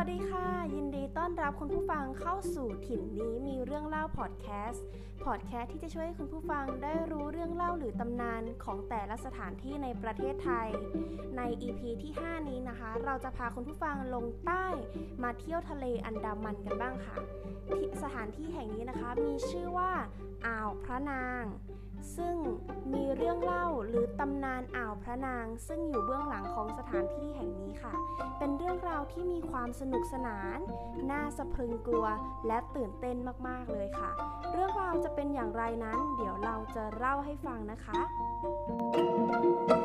วัสดีค่ะ ยินดีต้อนรับคุณผู้ฟังเข้าสู่ถิ่นนี้มีเรื่องเล่าพอดแคสต์พอดแคสต์ที่จะช่วยให้คุณผู้ฟังได้รู้เรื่องเล่าหรือตำนานของแต่ละสถานที่ในประเทศไทย ใน EP ที่ 5 นี้นะคะ เราจะพาคุณผู้ฟังลงใต้มาเที่ยวทะเลอันดามันกันบ้างค่ะ สถานที่แห่งนี้นะคะมีชื่อว่าอ่าวพระนาง ซึ่งมีเรื่องเล่าหรือตำนานอ่าวพระนาง ซึ่งอยู่เบื้องหลังของสถานที่แห่งนี้ค่ะ เป็นเรื่องราวที่มีความสนุกสนาน น่าสะพรึงกลัว และตื่นเต้นมากๆเลยค่ะ เรื่องราวจะเป็นอย่างไรนั้น เดี๋ยวเราจะเล่าให้ฟังนะคะ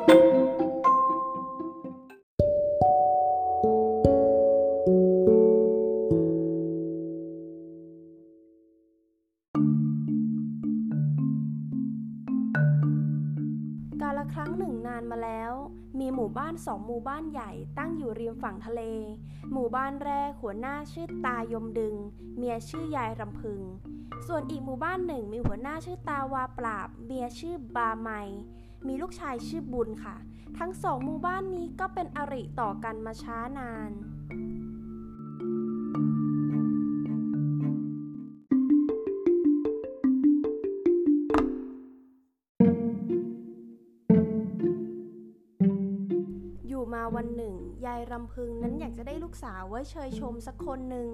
หมู่บ้านสองหมู่บ้านใหญ่ตั้งอยู่ริมฝั่งทะเล หมู่บ้านแรกหัวหน้าชื่อตายมดึง เมียชื่อยายรำพึง ส่วนอีกหมู่บ้านหนึ่งมีหัวหน้าชื่อตาวาปราบ เมียชื่อบาไมมีลูกชายชื่อบุญค่ะ ทั้งสองหมู่บ้านนี้ก็เป็นอริต่อกันมาช้านานอยู่ รำพึงนั้นอยากจะได้ลูกสาวไว้เชยชมสักคนหนึ่ง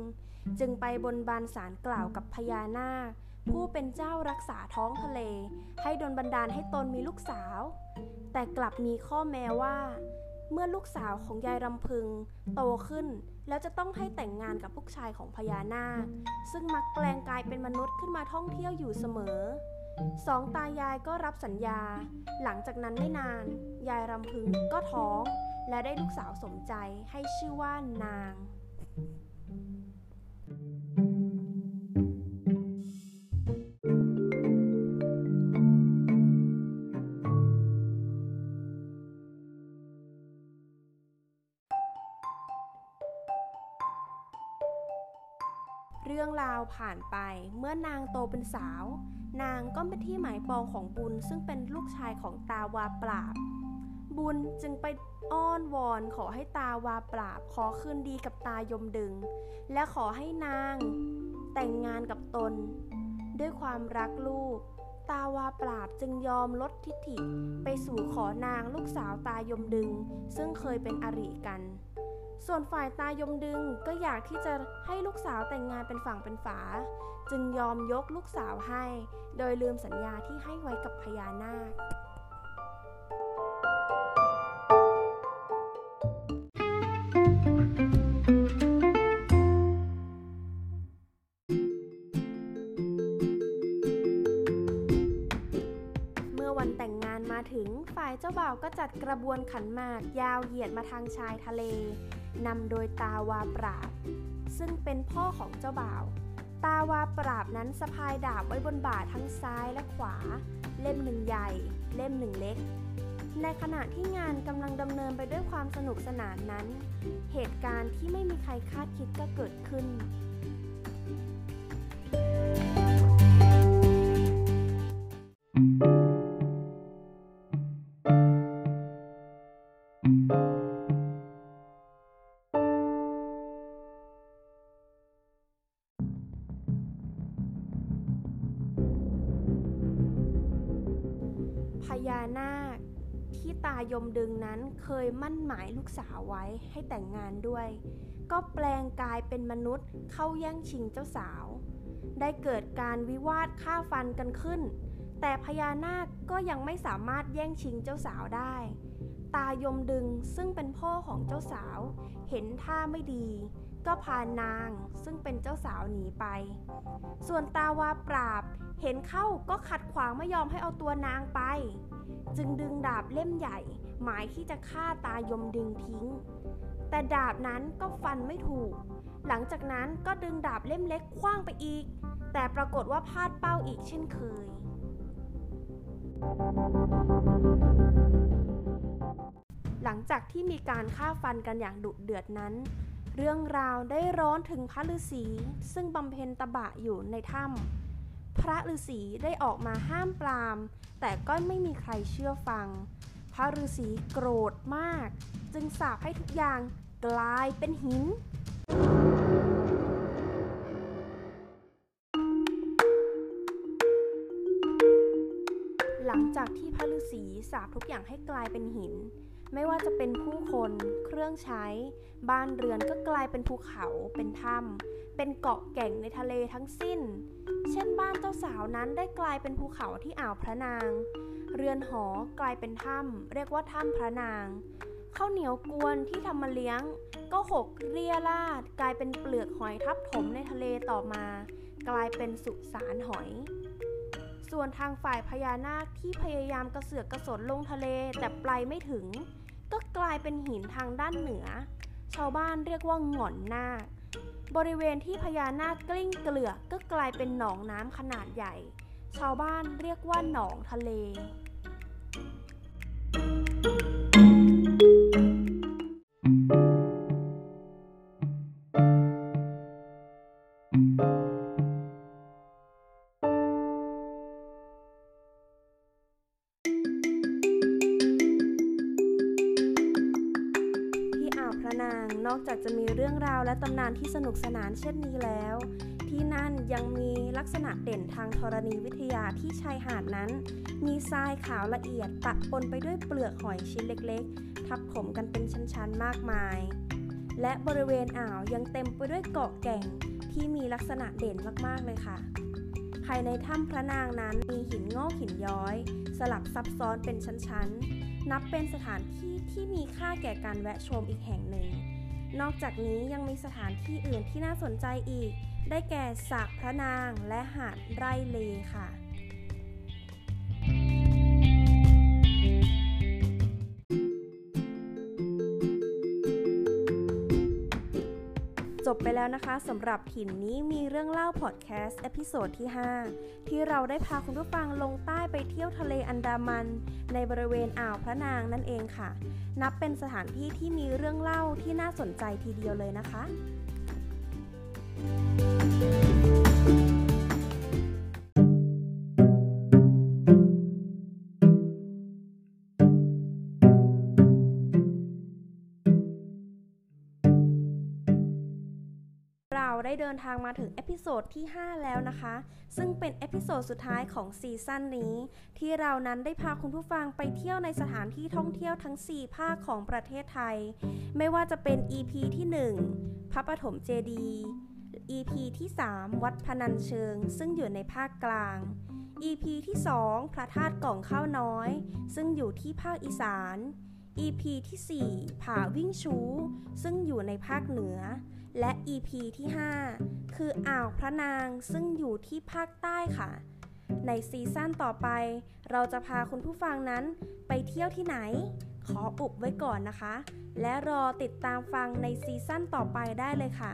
จึงไปบนบานสารกล่าวกับพญานาค ผู้เป็นเจ้ารักษาท้องทะเล ให้ดลบันดาลให้ตนมีลูกสาว แต่กลับมีข้อแม้ว่า เมื่อลูกสาวของยายรำพึง โตขึ้นแล้วจะต้องให้แต่งงานกับลูกชายของพญานาค ซึ่งมักแปลงกายเป็นมนุษย์ขึ้นมาท่องเที่ยวอยู่เสมอสองตายายก็รับสัญญา หลังจากนั้นไม่นาน ยายรำพึงก็ท้อง และได้ลูกสาวสมใจให้ชื่อว่านางเรื่องราวผ่านไปเมื่อนางโตเป็นสาว นางก็เป็นที่หมายปองของบุญซึ่งเป็นลูกชายของตาวาปราบ บุญจึงไปอ้อนวอนขอให้ตาวาปราบขอคืนดีกับตายมดึง และขอให้นางแต่งงานกับตน ด้วยความรักลูก ตาวาปราบจึงยอมลดทิฐิไปสู่ขอนางลูกสาวตายมดึง ซึ่งเคยเป็นอริกัน ส่วนฝ่ายตายมดึงก็อยากที่จะให้ลูกสาวแต่งงานเป็นฝั่งเป็นฝา จึงยอมยกลูกสาวให้ โดยลืมสัญญาที่ให้ไว้กับพญานาคาวก็จัดกระบวนขันหมากยาวเหยียดมาทางชายทะเล นำโดยตาวาปราบ ซึ่งเป็นพ่อของเจ้าบ่าว ตาวาปราบนั้นสะพายดาบไว้บนบ่าทั้งซ้ายและขวา เล่มหนึ่งใหญ่ เล่มหนึ่งเล็ก ในขณะที่งานกำลังดำเนินไปด้วยความสนุกสนานนั้น เหตุการณ์ที่ไม่มีใครคาดคิดก็เกิดขึ้น ญานาคที่ตายมดึงนั้นเคยมั่นหมายลูกสาวไว้ให้แต่งงานด้วย ก็แปลงกายเป็นมนุษย์เข้าแย่งชิงเจ้าสาว ได้เกิดการวิวาทฆ่าฟันกันขึ้น แต่พญานาคก็ยังไม่สามารถแย่งชิงเจ้าสาวได้ ตายมดึงซึ่งเป็นพ่อของเจ้าสาว เห็นท่าไม่ดี ก็พานางซึ่งเป็นเจ้าสาวหนีไป ส่วนตาวาปราบเห็นเข้าก็ขัดขวางไม่ยอมให้เอาตัวนางไป จึงดึงดาบเล่มใหญ่ หมายที่จะฆ่าตายมดึงทิ้ง แต่ดาบนั้นก็ฟันไม่ถูก หลังจากนั้นก็ดึงดาบเล่มเล็กคว้างไปอีก แต่ปรากฏว่าพลาดเป้าอีกเช่นเคย หลังจากที่มีการฆ่าฟันกันอย่างดุเดือดนั้น เรื่องราวได้ร้อนถึงพระฤาษีซึ่งบำเพ็ญตบะอยู่ในถ้ำพระฤาษีได้ออกมาห้ามปราม แต่ก็ไม่มีใครเชื่อฟัง พระฤาษีโกรธมาก จึงสาปให้ทุกอย่างกลายเป็นหินหลังจากที่พระฤาษีสาปทุกอย่างให้กลายเป็นหิน ไม่ว่าจะเป็นผู้คน เครื่องใช้ บ้านเรือนก็กลายเป็นภูเขา เป็นถ้ำเป็นเกาะแก่งในทะเลทั้งสิ้น เช่นบ้านเจ้าสาวนั้นได้กลายเป็นภูเขาที่อ่าวพระนาง เรือนหอกลายเป็นถ้ำเรียกว่าถ้ำพระนาง ข้าวเหนียวกวนที่ทำมาเลี้ยง ก็หกเรียราดกลายเป็นเปลือกหอยทับถมในทะเลต่อมา กลายเป็นสุสานหอย ส่วนทางฝ่ายพญานาคที่พยายามกระเสือกกระสนลงทะเลแต่ปลายไม่ถึง ก็กลายเป็นหินทางด้านเหนือ ชาวบ้านเรียกว่าหง่อนนาค บริเวณที่พญานาคกลิ้งเกลือกก็กลายเป็นหนองน้ำขนาดใหญ่ ชาวบ้านเรียกว่าหนองทะเล นางนอกจากจะมีเรื่องราวและตำนานที่สนุกสนานเช่นนี้แล้ว ที่นั่นยังมีลักษณะเด่นทางธรณีวิทยาที่ชายหาดนั้น มีทรายขาวละเอียดปะปนไปด้วยเปลือกหอยชิ้นเล็กๆ ทับถมกันเป็นชั้นๆมากมาย และบริเวณอ่าวยังเต็มไปด้วยเกาะแก่งที่มีลักษณะเด่นมากๆเลยค่ะ ภายในถ้ำพระนางนั้นมีหินงอกหินย้อย สลับซับซ้อนเป็นชั้นๆ นับเป็นสถานที่ที่มีค่าแก่การแวะชมอีกแห่งหนึ่ง นอกจากนี้ยังมีสถานที่อื่นที่น่าสนใจอีก ได้แก่สระพระนางและหาดไร่เลค่ะ จบไปแล้วนะคะสำหรับถิ่นนี้มีเรื่องเล่าพอดแคสต์ episode ที่ 5 ที่เราได้พาคุณผู้ฟังลงใต้ไปเที่ยวทะเลอันดามัน ในบริเวณอ่าวพระนางนั่นเองค่ะ นับเป็นสถานที่ที่มีเรื่องเล่าที่น่าสนใจทีเดียวเลยนะคะ เราได้เดินทางมาถึง episode ที่ 5 แล้วนะคะ ซึ่งเป็น episode สุดท้ายของ season นี้ ที่เรานั้นได้พาคุณผู้ฟังไปเที่ยวในสถานที่ท่องเที่ยวทั้ง 4 ภาคของประเทศไทย ไม่ว่าจะเป็น EP ที่ 1 พระปฐมเจดีย์ EP ที่ 3 วัดพนัญเชิง ซึ่งอยู่ในภาคกลาง EP ที่ 2 พระธาตุกล่องข้าวน้อย ซึ่งอยู่ที่ภาคอีสาน EP ที่ 4 ผาวิ่งชู ซึ่งอยู่ในภาคเหนือและ EP ที่ 5 คืออ่าวพระนางซึ่งอยู่ที่ภาคใต้ค่ะ ใน season ต่อไป เราจะพาคุณผู้ฟังนั้นไปเที่ยวที่ไหน ขออุบไว้ก่อนนะคะ และรอติดตามฟังใน season ต่อไปได้เลยค่ะ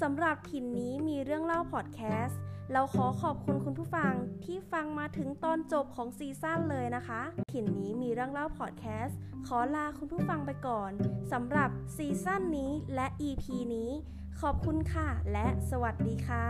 สำหรับถิ่นนี้มีเรื่องเล่าพอดแคสต์เราขอขอบคุณคุณผู้ฟังที่ฟังมาถึงตอนจบของ season เลยนะคะ ถิ่นนี้มีเรื่องเล่าพอดแคสต์ ขอลาคุณผู้ฟังไปก่อนสำหรับซีซั่นนี้และ EP นี้ ขอบคุณค่ะ และสวัสดีค่ะ